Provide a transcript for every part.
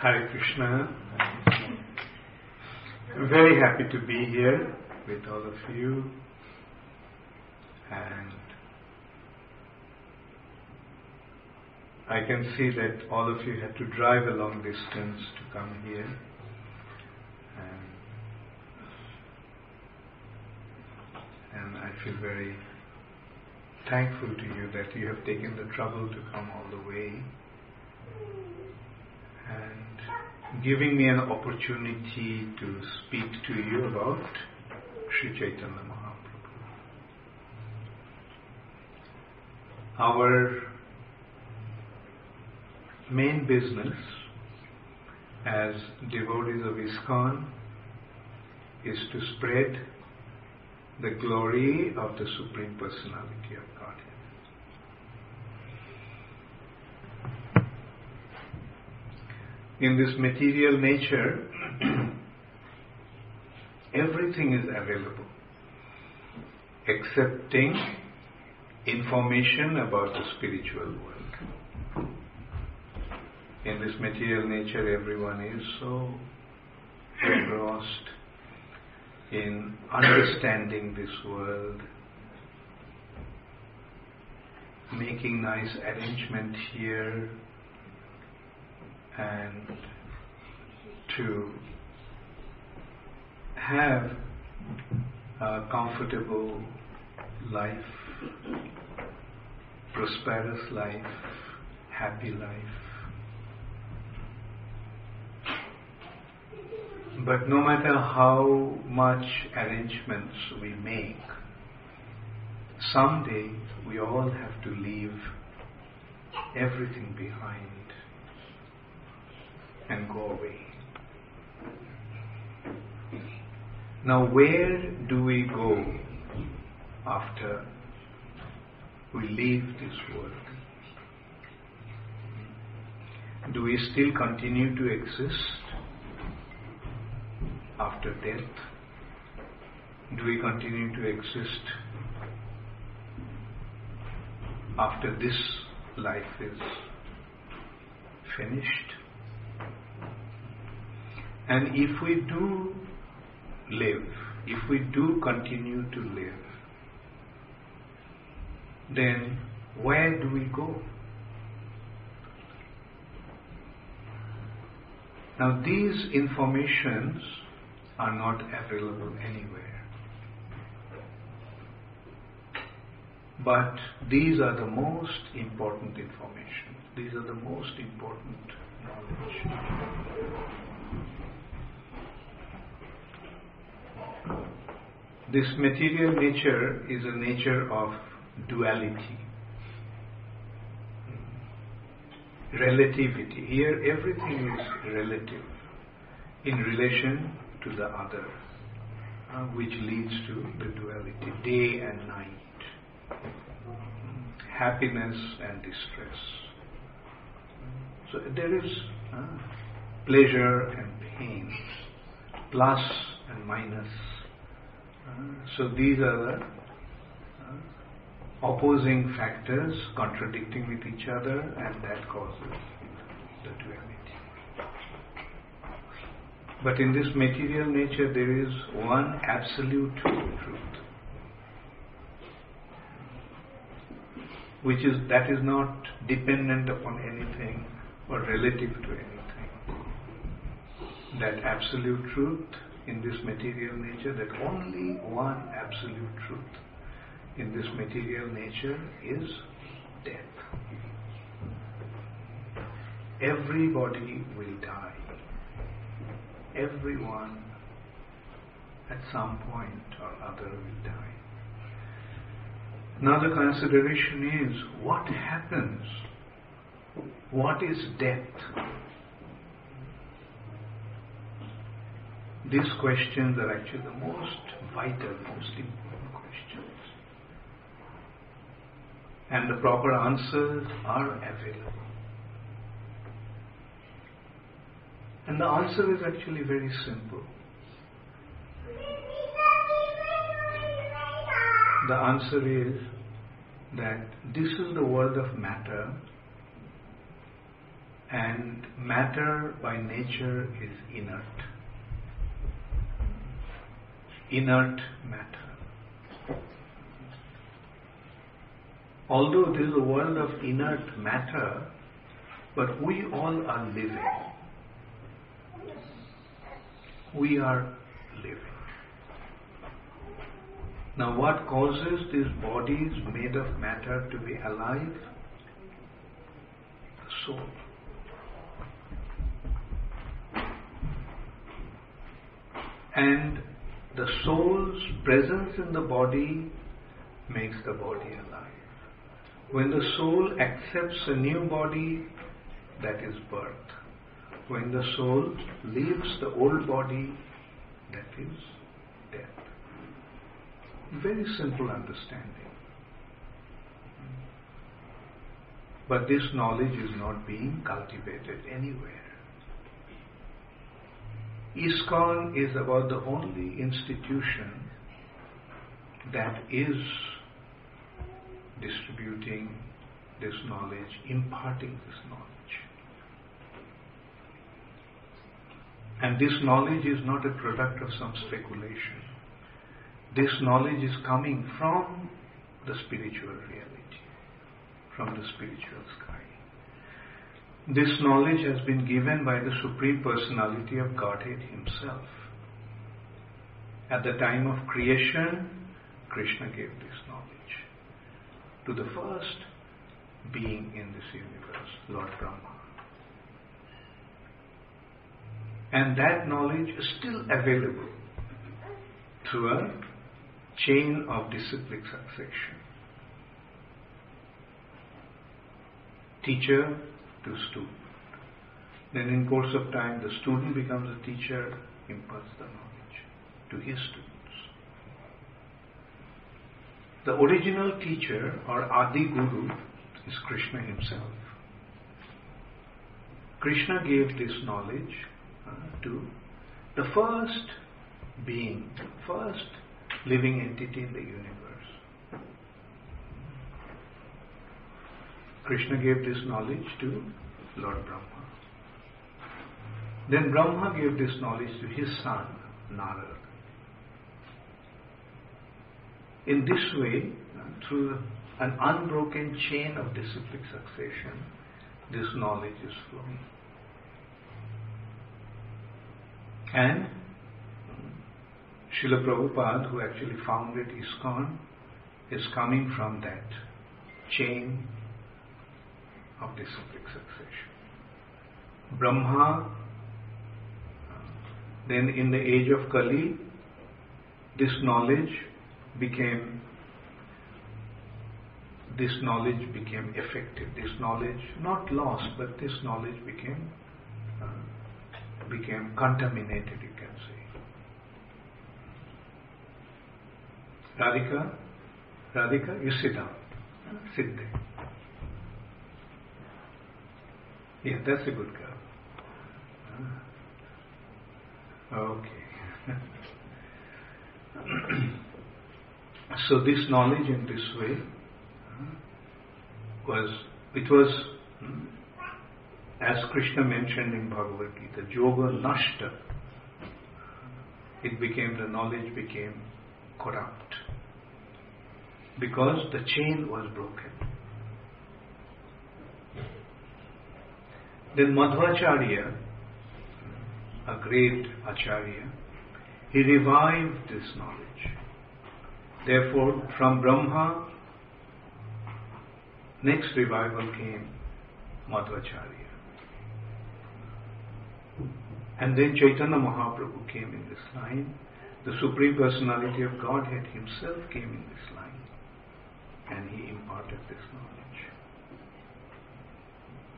Hare Krishna. I'm very happy to be here with all of you. And I can see that all of you had to drive a long distance to come here. And, and I feel very thankful to you that you have taken the trouble to come all the way. And giving me an opportunity to speak to you about Sri Chaitanya Mahaprabhu. Our main business as devotees of ISKCON is to spread the glory of the Supreme Personality of Godhead. In this material nature, everything is available excepting information about the spiritual world. In this material nature, everyone is so engrossed in understanding this world, making nice arrangement here, and to have a comfortable life, prosperous life, happy life. But no matter how much arrangements we make, someday we all have to leave everything behind and go away. Now, where do we go after we leave this world? Do we still continue to exist after death? Do we continue to exist after this life is finished? And if we do live, if we do continue to live, then where do we go? Now these informations are not available anywhere. But these are the most important information. These are the most important knowledge. This material nature is a nature of duality, relativity. Here, everything is relative in relation to the other, uh, which leads to the duality day and night, happiness and distress. So there is uh, pleasure and pain, plus and minus so these are the opposing factors contradicting with each other and that causes the duality. But in this material nature there is one absolute truth. Which is that is not dependent upon anything or relative to anything. That absolute truth in this material nature that only one absolute truth in this material nature is death. Everybody will die. Everyone at some point or other will die. Now the consideration is what happens? What is death? These questions are actually the most vital, most important questions. And the proper answers are available. And the answer is actually very simple. The answer is that this is the world of matter and matter by nature is inert. Inert matter. Although this is a world of inert matter, but we all are living. We are living. Now, what causes these bodies made of matter to be alive? The soul. And the soul's presence in the body makes the body alive. When the soul accepts a new body, that is birth. When the soul leaves the old body, that is death. Very simple understanding. But this knowledge is not being cultivated anywhere. ISKCON is about the only institution that is distributing this knowledge, imparting this knowledge. And this knowledge is not a product of some speculation. This knowledge is coming from the spiritual reality, from the spiritual sky. This knowledge has been given by the Supreme Personality of Godhead Himself. At the time of creation, Krishna gave this knowledge to the first being in this universe, Lord Brahma. And that knowledge is still available through a chain of disciplic succession. Teacher to student. Then in course of time the student becomes a teacher, imparts the knowledge to his students. The original teacher or Adi Guru is Krishna himself. Krishna gave this knowledge uh, to the first being, first living entity in the universe. Krishna gave this knowledge to Lord Brahma. Then Brahma gave this knowledge to his son, Narada. In this way, through an unbroken chain of disciplic succession, this knowledge is flowing. And Srila Prabhupada, who actually founded ISKCON, is coming from that chain of disciplic succession. Brahma, then in the age of Kali, this knowledge became this knowledge became effective. This knowledge not lost, but this knowledge became uh, became contaminated. You can say. Radhika, Radhika, you sit down. Yeah, that's a good girl. Ah. Okay. so this knowledge in this way ah, was, it was, hmm, as Krishna mentioned in Bhagavad Gita, the yoga nashta. It became, the knowledge became corrupt because the chain was broken. Then Madhvacharya, a great Acharya, he revived this knowledge. Therefore, from Brahma, next revival came Madhvacharya. And then Chaitanya Mahaprabhu came in this line. The Supreme Personality of Godhead Himself came in this line. And He imparted this knowledge.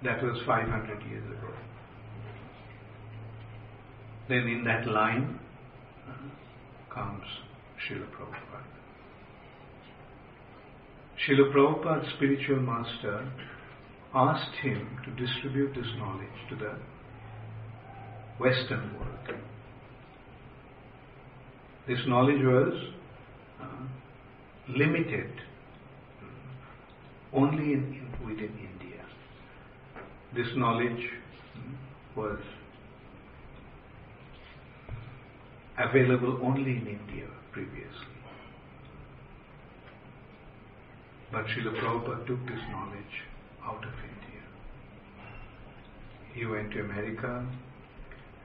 That was 500 years ago. Then in that line uh, comes Srila Prabhupada. Srila Prabhupada's spiritual master asked him to distribute this knowledge to the Western world. This knowledge was uh, limited only in, in, within India. This knowledge was available only in India previously. But Srila Prabhupada took this knowledge out of India. He went to America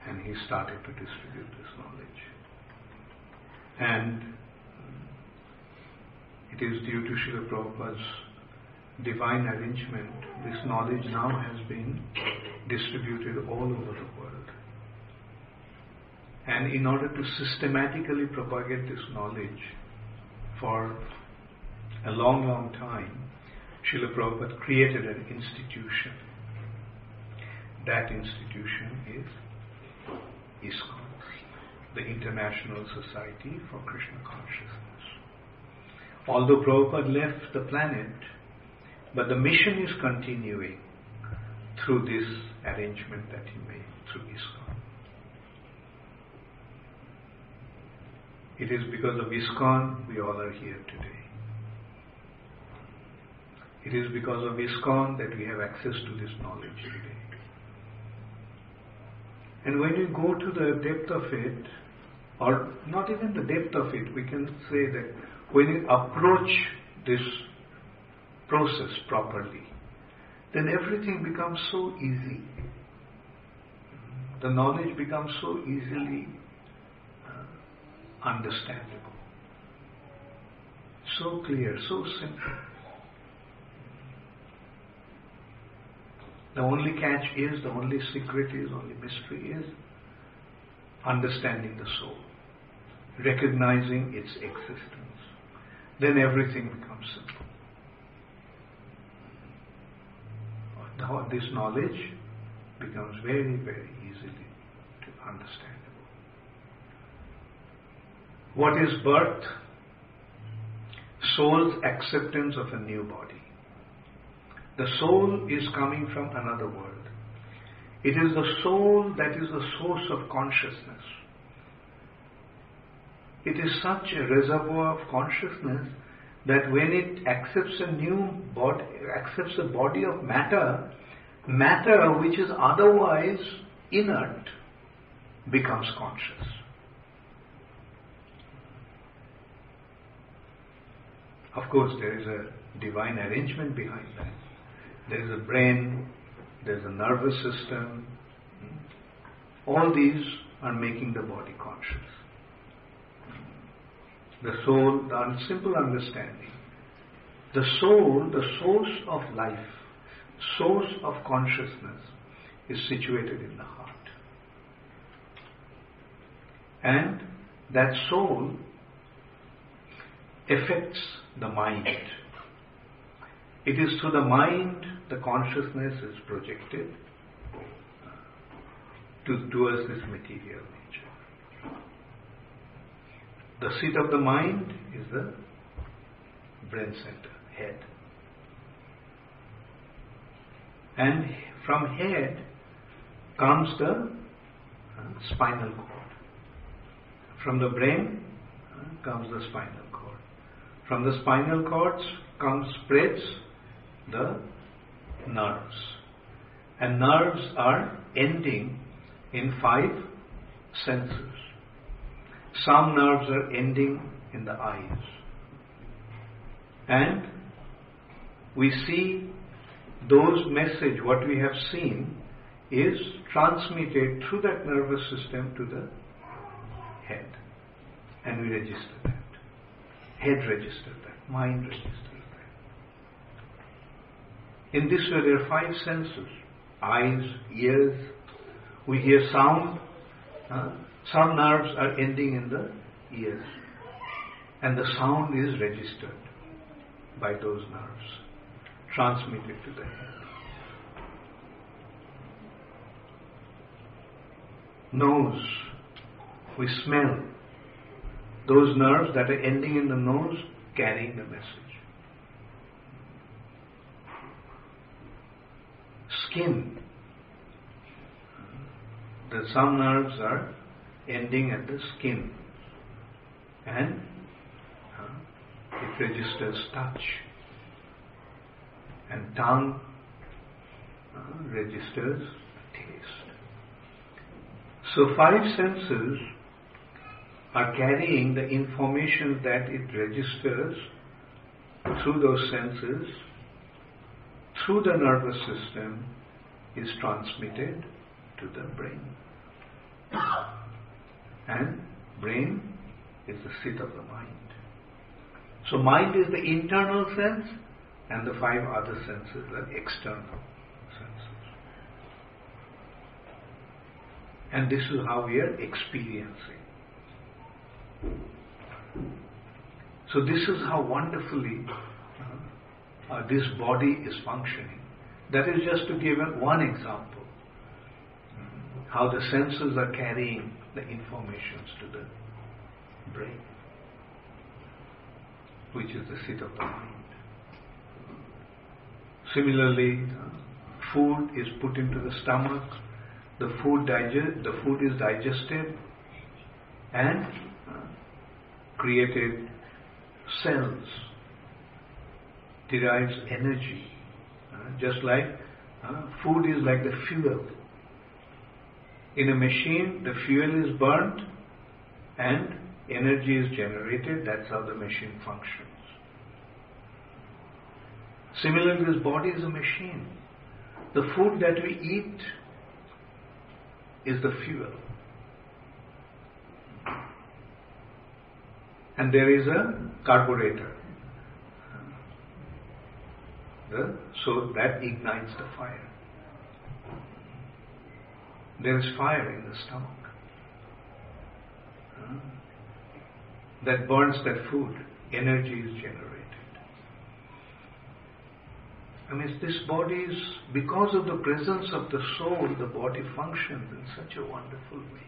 and he started to distribute this knowledge. And it is due to Srila Prabhupada's divine arrangement, this knowledge now has been distributed all over the world. And in order to systematically propagate this knowledge for a long, long time, Srila Prabhupada created an institution. That institution is ISKCON, the International Society for Krishna Consciousness. Although Prabhupada left the planet, but the mission is continuing through this arrangement that he made through ISKCON. It is because of ISKCON we all are here today. It is because of ISKCON that we have access to this knowledge today. And when you go to the depth of it, or not even the depth of it, we can say that when you approach this process properly, then everything becomes so easy. The knowledge becomes so easily uh, understandable, so clear, so simple. The only catch is, the only secret is, only mystery is understanding the soul, recognizing its existence. Then everything becomes simple. This knowledge becomes very, very easily understandable. What is birth? Soul's acceptance of a new body. The soul is coming from another world. It is the soul that is the source of consciousness. It is such a reservoir of consciousness that when it accepts a new body, accepts a body of matter, matter which is otherwise inert becomes conscious. Of course, there is a divine arrangement behind that. There is a brain, there is a nervous system. All these are making the body conscious. The soul, the simple understanding. The soul, the source of life, source of consciousness, is situated in the heart. And that soul affects the mind. It is through the mind the consciousness is projected to, towards this material. The seat of the mind is the brain center, head. And from head comes the uh, spinal cord. From the brain uh, comes the spinal cord. From the spinal cords comes spreads the nerves. And nerves are ending in five senses. Some nerves are ending in the eyes. And we see those message, what we have seen, is transmitted through that nervous system to the head. And we register that. Head registers that. Mind registers that. In this way, there are five senses eyes, ears. We hear sound. Some nerves are ending in the ears. And the sound is registered by those nerves, transmitted to the head. Nose, we smell. Those nerves that are ending in the nose carrying the message. Skin, the some nerves are ending at the skin. And uh, it registers touch. And tongue uh, registers taste. So five senses are carrying the information that it registers through those senses, through the nervous system, is transmitted to the brain. And brain is the seat of the mind. So mind is the internal sense and the five other senses are external senses. And this is how we are experiencing. So this is how wonderfully uh, uh, this body is functioning. That is just to give one example. How the senses are carrying the informations to the brain, which is the seat of the mind. Similarly, food is put into the stomach, the food digest, the food is digested and uh, created cells, derives energy. Uh, just like uh, food is like the fuel. In a machine, the fuel is burnt and energy is generated. That's how the machine functions. Similarly, this body is a machine. The food that we eat is the fuel. And there is a carburetor. The, so that ignites the fire. There is fire in the stomach. That burns that food. Energy is generated. I mean, this body is, because of the presence of the soul, the body functions in such a wonderful way.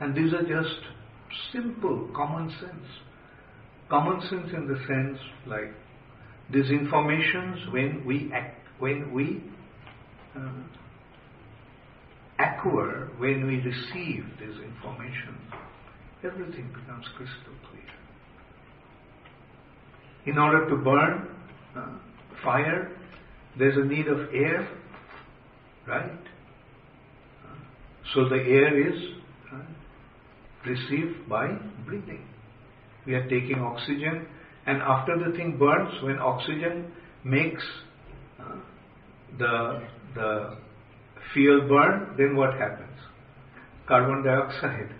And these are just simple common sense. Common sense in the sense like these informations when we act, when we uh, acquire, when we receive this information, everything becomes crystal clear. In order to burn uh, fire, there's a need of air, right? Uh, so the air is uh, received by breathing. We are taking oxygen, and after the thing burns, when oxygen makes the the fuel burn, then what happens? Carbon dioxide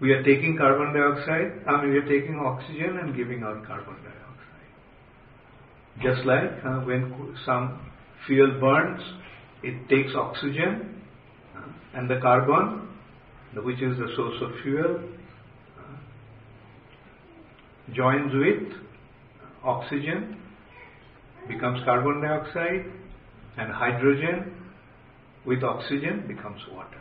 we are taking carbon dioxide, I mean, we are taking oxygen and giving out carbon dioxide. Just like uh, when some fuel burns, it takes oxygen uh, and the carbon, which is the source of fuel, uh, joins with oxygen, becomes carbon dioxide, and hydrogen with oxygen becomes water.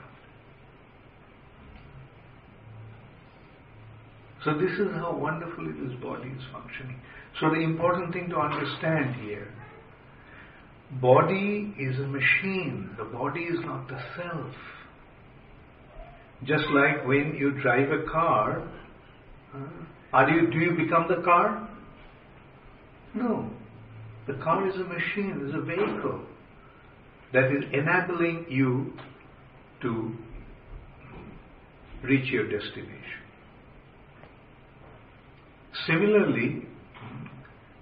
So this is how wonderfully this body is functioning. So the important thing to understand here, body is a machine. The body is not the self. Just like when you drive a car, are you, do you become the car? No. The car is a machine, is a vehicle that is enabling you to reach your destination. Similarly,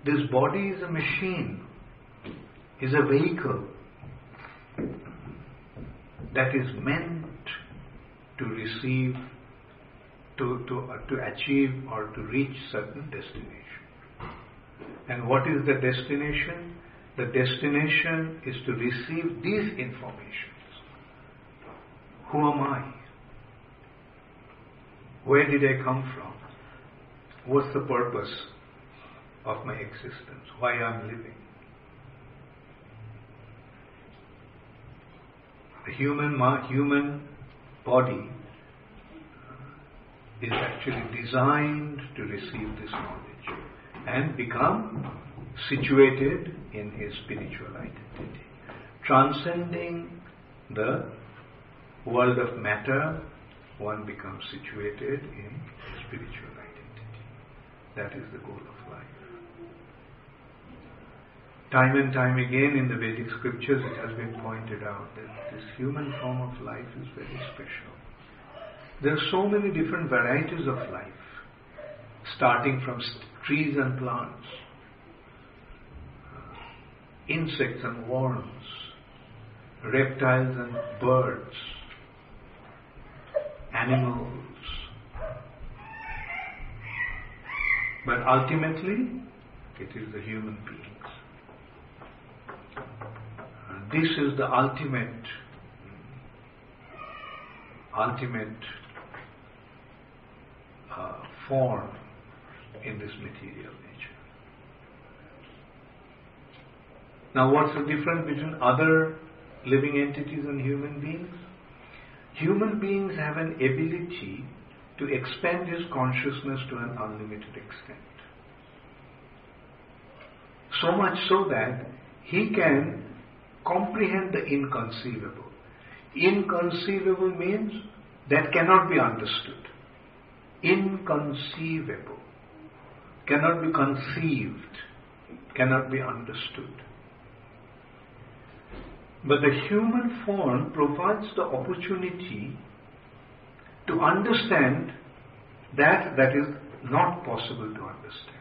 this body is a machine, is a vehicle that is meant to receive, to, to, to achieve or to reach certain destination. And what is the destination? The destination is to receive these informations. Who am I? Where did I come from? What's the purpose of my existence? Why I'm living? The human, human body is actually designed to receive this knowledge and become situated in his spiritual identity. Transcending the world of matter, one becomes situated in spiritual identity. that is the goal of life. Time and time again in the Vedic scriptures it has been pointed out that this human form of life is very special. There are so many different varieties of life, starting from trees and plants, uh, insects and worms, reptiles and birds, animals. But ultimately, it is the human beings. this is the ultimate, ultimate uh, form in this material nature. Now, what's the difference between other living entities and human beings? Human beings have an ability to expand his consciousness to an unlimited extent. So much so that he can comprehend the inconceivable. Inconceivable means that cannot be understood. Inconceivable. Cannot be conceived. Cannot be understood. But the human form provides the opportunity to understand that that is not possible to understand.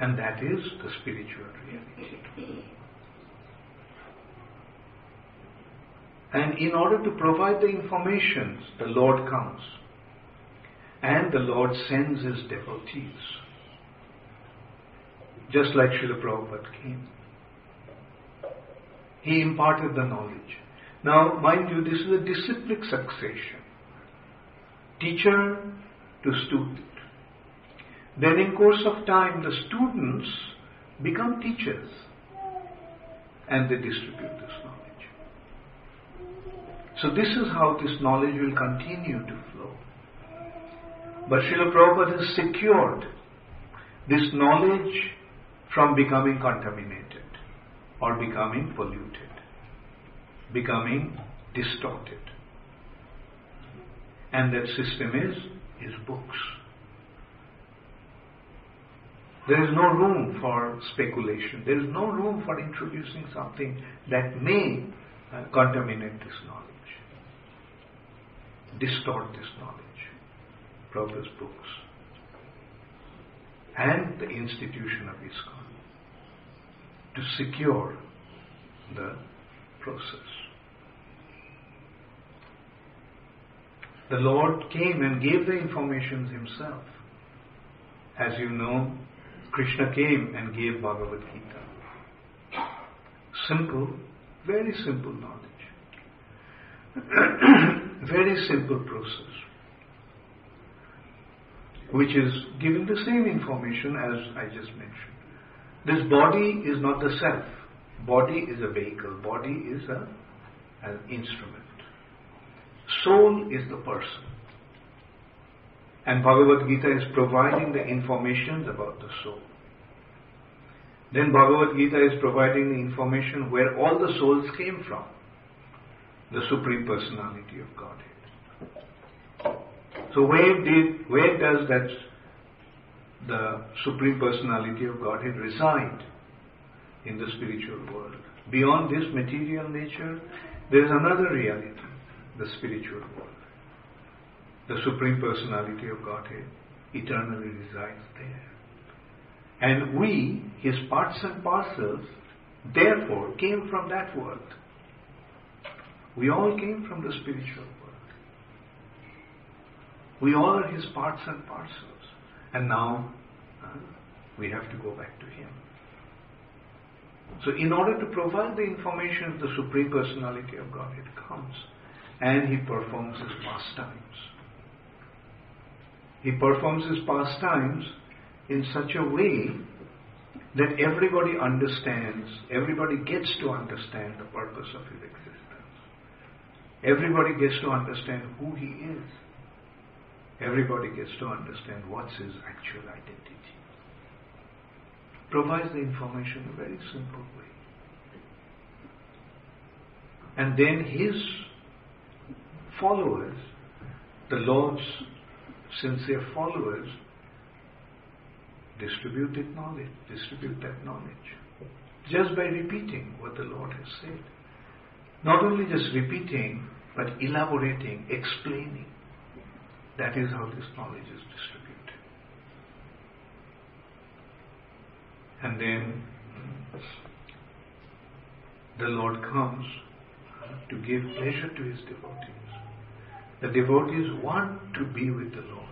And that is the spiritual reality. And in order to provide the information, the Lord comes. And the Lord sends his devotees. Just like Srila Prabhupada came. He imparted the knowledge. Now, mind you, this is a disciplic succession. Teacher to student. Then in course of time, the students become teachers and they distribute this knowledge. So this is how this knowledge will continue to flow. But Srila Prabhupada has secured this knowledge from becoming contaminated or becoming polluted, becoming distorted. And that system is his books. There is no room for speculation. There is no room for introducing something that may uh, contaminate this knowledge, distort this knowledge. Prabhupada's books and the institution of ISKCON to secure the process. The Lord came and gave the information himself. As you know, Krishna came and gave Bhagavad Gita. Simple, very simple knowledge. very simple process. Which is giving the same information as I just mentioned. This body is not the self. Body is a vehicle. Body is a, an instrument. Soul is the person. And Bhagavad Gita is providing the information about the soul. Then Bhagavad Gita is providing the information where all the souls came from. The Supreme Personality of Godhead. So where did, where does that the Supreme Personality of Godhead reside in the spiritual world? Beyond this material nature, there is another reality, the spiritual world the Supreme Personality of Godhead, eternally resides there. And we, his parts and parcels, therefore came from that world. We all came from the spiritual world. We all are his parts and parcels. And now uh, we have to go back to him. So, in order to provide the information, of the Supreme Personality of God, it comes and he performs his pastimes. He performs his pastimes in such a way that everybody understands, everybody gets to understand the purpose of his existence. Everybody gets to understand who he is. Everybody gets to understand what's his actual identity. Provides the information in a very simple way. And then his followers, the Lord's sincere followers, distribute that knowledge, distribute that knowledge. Just by repeating what the Lord has said. Not only just repeating, but elaborating, explaining. That is how this knowledge is distributed. And then the Lord comes to give pleasure to his devotees. The devotees want to be with the Lord,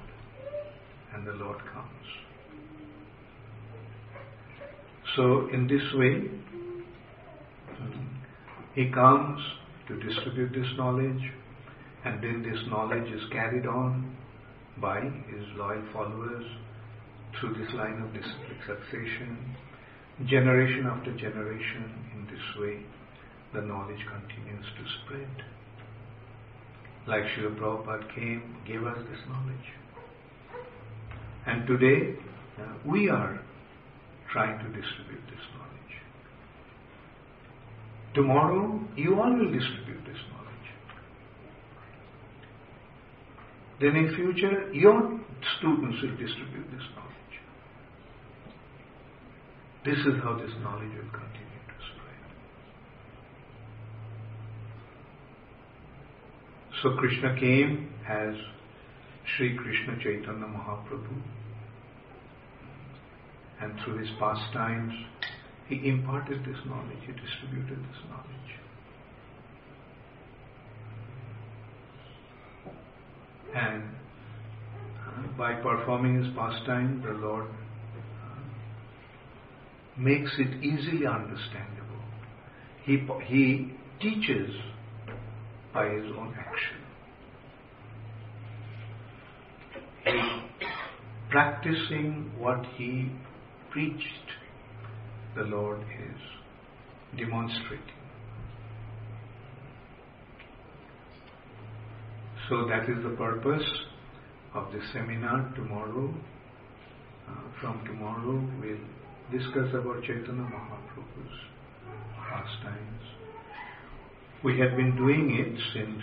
and the Lord comes. So, in this way, he comes to distribute this knowledge, and then this knowledge is carried on by his loyal followers through this line of succession, generation after generation. In this way, the knowledge continues to spread. Like Srila Prabhupada came, gave us this knowledge. And today, uh, we are trying to distribute this knowledge. Tomorrow, you all will distribute this knowledge. Then in future, your students will distribute this knowledge. This is how this knowledge will continue to spread. So Krishna came as Sri Krishna Chaitanya Mahaprabhu and through his pastimes, he imparted this knowledge, he distributed this knowledge. And uh, by performing his pastime, the Lord uh, makes it easily understandable. He, he teaches by his own action. He practicing what he preached, the Lord is demonstrating. So that is the purpose of this seminar tomorrow. Uh, from tomorrow we'll discuss about Chaitanya Mahaprabhu's pastimes. We have been doing it since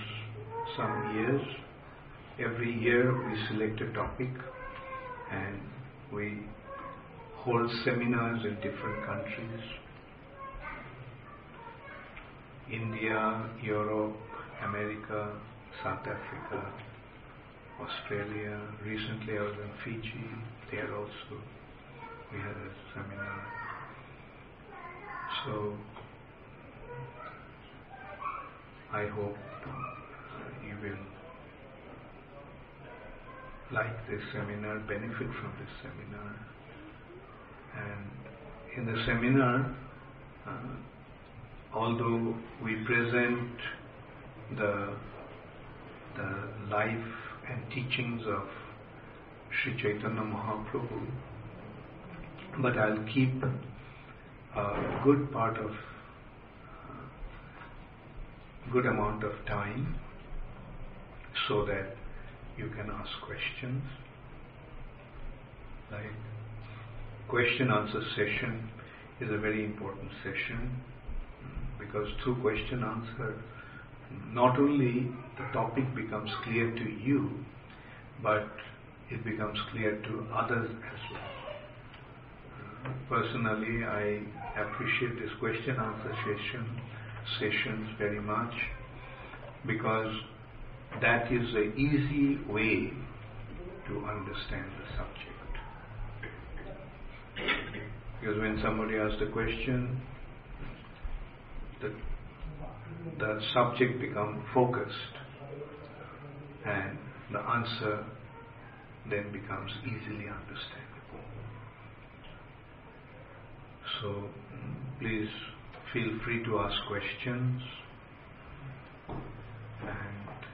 some years. Every year we select a topic and we hold seminars in different countries India, Europe, America, South Africa, Australia. Recently I was in Fiji, there also we had a seminar. So I hope you will like this seminar, benefit from this seminar. And in the seminar, uh, although we present the, the life and teachings of Sri Chaitanya Mahaprabhu, but I'll keep a good part of uh, good amount of time so that you can ask questions. Like question answer session is a very important session because through question answer not only the topic becomes clear to you but it becomes clear to others as well. Personally, I appreciate this question answer session sessions very much because that is an easy way to understand the subject. Because when somebody asks a question, the, the subject become focused and the answer then becomes easily understandable. So please feel free to ask questions and